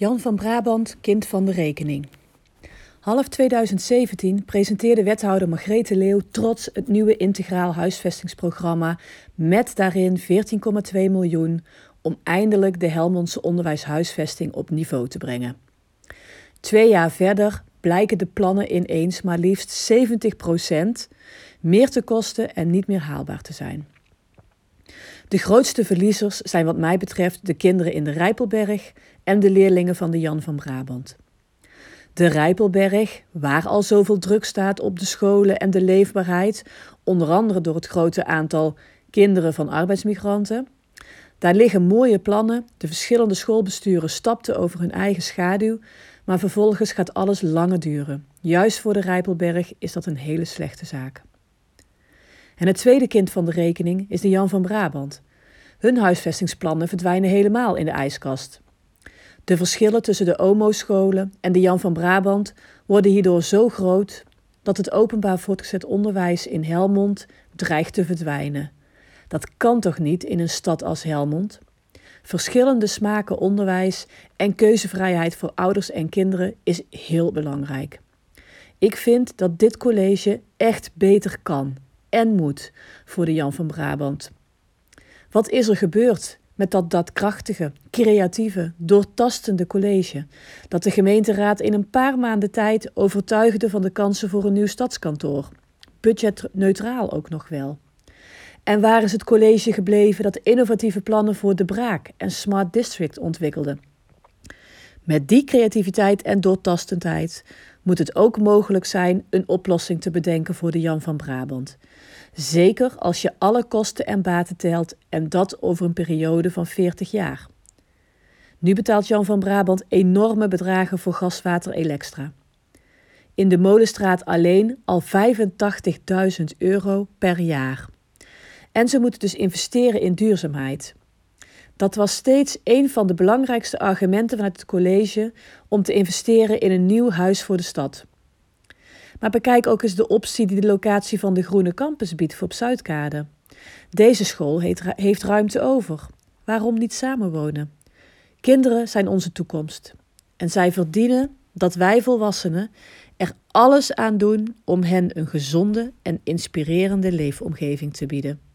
Jan van Brabant, kind van de rekening. Half 2017 presenteerde wethouder Margrethe Leeuw trots het nieuwe integraal huisvestingsprogramma met daarin 14,2 miljoen om eindelijk de Helmondse onderwijshuisvesting op niveau te brengen. Twee jaar verder blijken de plannen ineens maar liefst 70% meer te kosten en niet meer haalbaar te zijn. De grootste verliezers zijn wat mij betreft de kinderen in de Rijpelberg en de leerlingen van de Jan van Brabant. De Rijpelberg, waar al zoveel druk staat op de scholen en de leefbaarheid, onder andere door het grote aantal kinderen van arbeidsmigranten. Daar liggen mooie plannen, de verschillende schoolbesturen stapten over hun eigen schaduw, maar vervolgens gaat alles langer duren. Juist voor de Rijpelberg is dat een hele slechte zaak. En het tweede kind van de rekening is de Jan van Brabant. Hun huisvestingsplannen verdwijnen helemaal in de ijskast. De verschillen tussen de OMO-scholen en de Jan van Brabant worden hierdoor zo groot dat het openbaar voortgezet onderwijs in Helmond dreigt te verdwijnen. Dat kan toch niet in een stad als Helmond? Verschillende smaken onderwijs en keuzevrijheid voor ouders en kinderen is heel belangrijk. Ik vind dat dit college echt beter kan en moet voor de Jan van Brabant. Wat is er gebeurd met dat daadkrachtige, creatieve, doortastende college dat de gemeenteraad in een paar maanden tijd overtuigde van de kansen voor een nieuw stadskantoor? Budgetneutraal ook nog wel. En waar is het college gebleven dat innovatieve plannen voor de Braak en Smart District ontwikkelde? Met die creativiteit en doortastendheid moet het ook mogelijk zijn een oplossing te bedenken voor de Jan van Brabant. Zeker als je alle kosten en baten telt en dat over een periode van 40 jaar. Nu betaalt Jan van Brabant enorme bedragen voor gaswater Electra. In de Molenstraat alleen al 85.000 euro per jaar. En ze moeten dus investeren in duurzaamheid. Dat was steeds een van de belangrijkste argumenten vanuit het college om te investeren in een nieuw huis voor de stad. Maar bekijk ook eens de optie die de locatie van de Groene Campus biedt voor op Zuidkade. Deze school heeft ruimte over. Waarom niet samenwonen? Kinderen zijn onze toekomst. En zij verdienen dat wij volwassenen er alles aan doen om hen een gezonde en inspirerende leefomgeving te bieden.